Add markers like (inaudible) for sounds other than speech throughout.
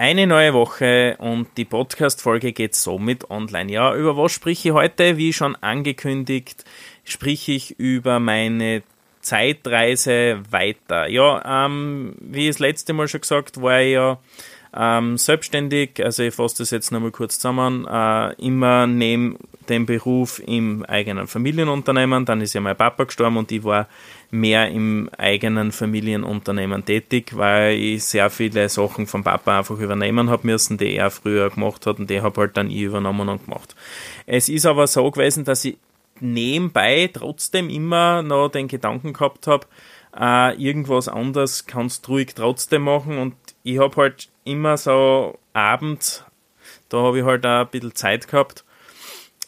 Eine neue Woche und die Podcast-Folge geht somit online. Ja, über was spreche ich heute? Wie schon angekündigt, spreche ich über meine Zeitreise weiter. Ja, ähm, wie ich das letzte Mal schon gesagt, war ich ja ähm, selbstständig, also ich fasse das jetzt nochmal kurz zusammen, äh, immer neben dem Beruf im eigenen Familienunternehmen, dann ist ja mein Papa gestorben und ich war mehr im eigenen Familienunternehmen tätig, weil ich sehr viele Sachen vom Papa einfach übernehmen habe müssen, die er früher gemacht hat und die habe halt dann ich übernommen und gemacht. Es ist aber so gewesen, dass ich nebenbei trotzdem immer noch den Gedanken gehabt habe, äh, irgendwas anderes kannst du ruhig trotzdem machen und ich habe halt immer so abends, da habe ich halt auch ein bisschen Zeit gehabt,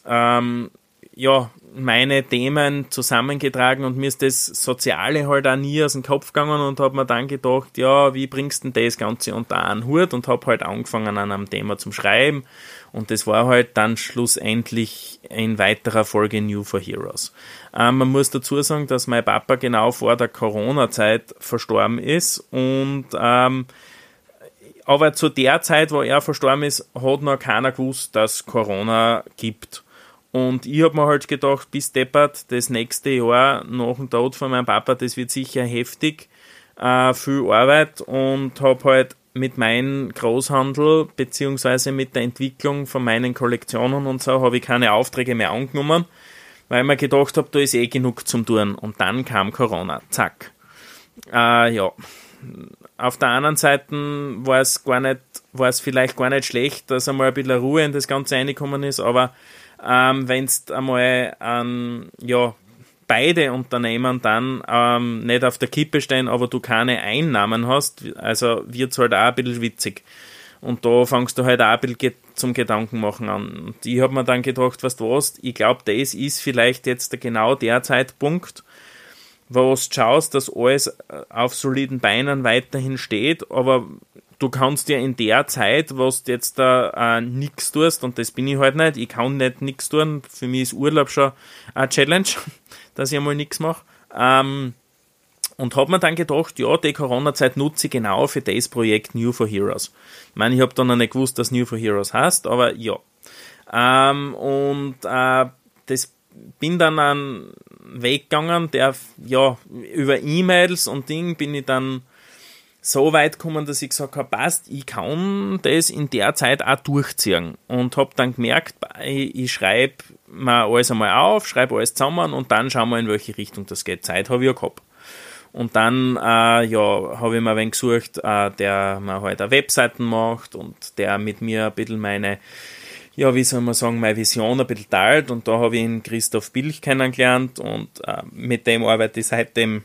ähm, ja, meine Themen zusammengetragen und mir ist das Soziale halt auch nie aus dem Kopf gegangen und habe mir dann gedacht, ja, wie bringst du denn das Ganze unter einen Hut und habe halt angefangen an einem Thema zum Schreiben und das war halt dann schlussendlich in weiterer Folge New for Heroes. Ähm, man muss dazu sagen, dass mein Papa genau vor der Corona-Zeit verstorben ist und ähm, aber zu der Zeit, wo er verstorben ist, hat noch keiner gewusst, dass Corona gibt. Und ich habe mir halt gedacht, bis deppert, das nächste Jahr nach dem Tod von meinem Papa, das wird sicher heftig, äh, viel Arbeit und habe halt mit meinem Großhandel beziehungsweise mit der Entwicklung von meinen Kollektionen und so habe ich keine Aufträge mehr angenommen, weil ich mir gedacht habe, da ist eh genug zum tun. Und dann kam Corona, zack. Äh, ja, auf der anderen Seite war es gar nicht, war es vielleicht gar nicht schlecht, dass einmal ein bisschen Ruhe in das Ganze reingekommen ist, aber ähm, wenn es einmal an, ja, beide Unternehmen dann ähm, nicht auf der Kippe stehen, aber du keine Einnahmen hast, also wird es halt auch ein bisschen witzig. Und da fangst du halt auch ein bisschen zum Gedanken machen an. Und ich habe mir dann gedacht, was du hast, ich glaube, das ist vielleicht jetzt genau der Zeitpunkt, wo du schaust, dass alles äh, auf soliden Beinen weiterhin steht, aber du kannst ja in der Zeit, was du jetzt da äh, nichts tust, und das bin ich halt nicht, ich kann nicht nichts tun, für mich ist Urlaub schon eine Challenge, (laughs) dass ich einmal nichts mache. Ähm, und habe mir dann gedacht, ja, die Corona-Zeit nutze ich genau für das Projekt New for Heroes. Ich meine, ich habe dann noch nicht gewusst, dass New for Heroes heißt, aber ja. Ähm, und äh, das bin dann einen Weg gegangen, der, ja, über E-Mails und Ding bin ich dann so weit gekommen, dass ich gesagt habe, passt, ich kann das in der Zeit auch durchziehen. Und habe dann gemerkt, ich, ich schreibe mal alles einmal auf, schreibe alles zusammen und dann schauen wir, in welche Richtung das geht. Zeit habe ich ja gehabt. Und dann äh, ja, habe ich mir wen gesucht, äh, der mir halt Webseiten macht und der mit mir ein bisschen meine ja, wie soll man sagen, meine Vision ein bisschen teilt. Und da habe ich ihn Christoph Bilch kennengelernt und äh, mit dem arbeite ich seitdem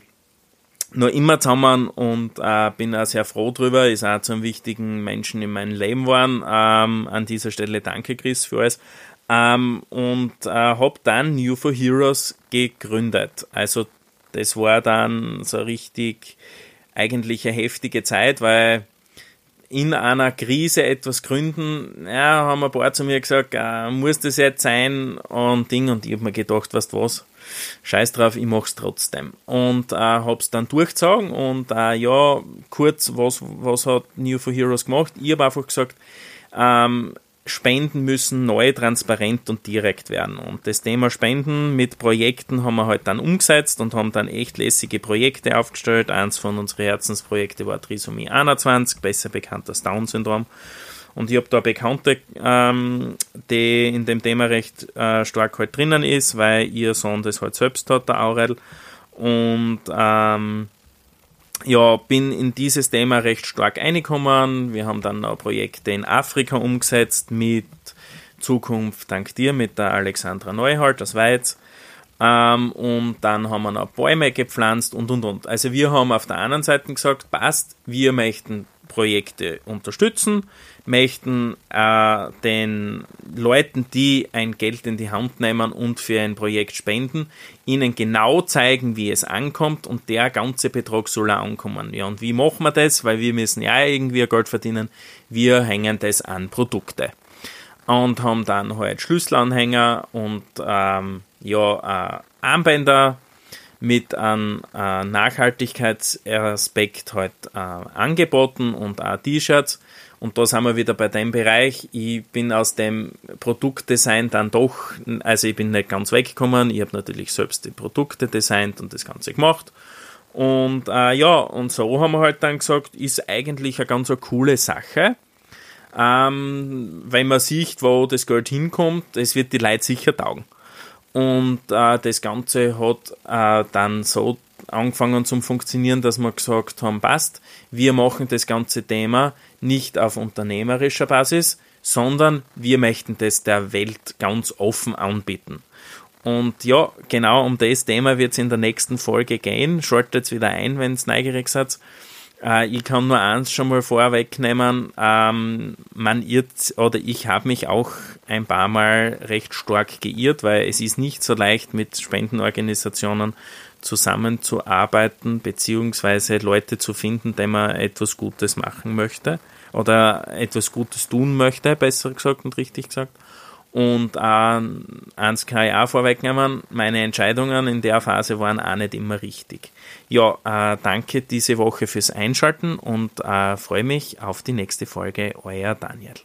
noch immer zusammen und äh, bin auch sehr froh drüber. Ist auch zu einem wichtigen Menschen in meinem Leben geworden. Ähm, an dieser Stelle danke, Chris, für alles. Ähm, und äh, habe dann New for Heroes gegründet. Also das war dann so richtig eigentlich eine heftige Zeit, weil in einer Krise etwas gründen, ja, haben ein paar zu mir gesagt, äh, muss das jetzt sein und Ding und ich habe mir gedacht, weißt du was, scheiß drauf, ich mach's trotzdem. Und äh, hab's dann durchgezogen und äh, ja, kurz, was, was hat New for Heroes gemacht? Ich habe einfach gesagt, ähm, Spenden müssen neu, transparent und direkt werden. Und das Thema Spenden mit Projekten haben wir halt dann umgesetzt und haben dann echt lässige Projekte aufgestellt. Eins von unseren Herzensprojekten war Trisomie 21, besser bekannt als Down-Syndrom. Und ich habe da Bekannte, ähm, die in dem Thema recht äh, stark halt drinnen ist, weil ihr Sohn das halt selbst hat, der Aurel. Und ähm, ja, bin in dieses Thema recht stark eingekommen. Wir haben dann auch Projekte in Afrika umgesetzt mit Zukunft dank dir, mit der Alexandra Neuhalt aus Weiz. Ähm, und dann haben wir noch Bäume gepflanzt und und und. Also wir haben auf der anderen Seite gesagt, passt, wir möchten Projekte unterstützen, möchten äh, den Leuten, die ein Geld in die Hand nehmen und für ein Projekt spenden, ihnen genau zeigen, wie es ankommt und der ganze Betrag soll auch ankommen. Ja, und wie machen wir das? Weil wir müssen ja irgendwie Geld verdienen. Wir hängen das an Produkte. Und haben dann halt Schlüsselanhänger und ähm, ja, äh, Armbänder mit einem äh, Nachhaltigkeitsaspekt halt äh, angeboten und auch T-Shirts Und da sind wir wieder bei dem Bereich. Ich bin aus dem Produktdesign dann doch, also ich bin nicht ganz weggekommen. Ich habe natürlich selbst die Produkte designt und das Ganze gemacht. Und äh, ja, und so haben wir halt dann gesagt, ist eigentlich eine ganz eine coole Sache. Ähm, wenn man sieht, wo das Geld hinkommt, es wird die Leute sicher taugen. Und äh, das Ganze hat äh, dann so angefangen zum Funktionieren, dass wir gesagt haben, passt, wir machen das ganze Thema nicht auf unternehmerischer Basis, sondern wir möchten das der Welt ganz offen anbieten. Und ja, genau um das Thema wird es in der nächsten Folge gehen. Schaltet wieder ein, wenn es neugierig seid. Äh, ich kann nur eins schon mal vorwegnehmen. Ähm, man irrt, oder ich habe mich auch ein paar Mal recht stark geirrt, weil es ist nicht so leicht mit Spendenorganisationen zusammenzuarbeiten, beziehungsweise Leute zu finden, denen man etwas Gutes machen möchte oder etwas Gutes tun möchte, besser gesagt und richtig gesagt. Und äh, eins kann ich auch vorwegnehmen, meine Entscheidungen in der Phase waren auch nicht immer richtig. Ja, äh, danke diese Woche fürs Einschalten und äh, freue mich auf die nächste Folge. Euer Daniel.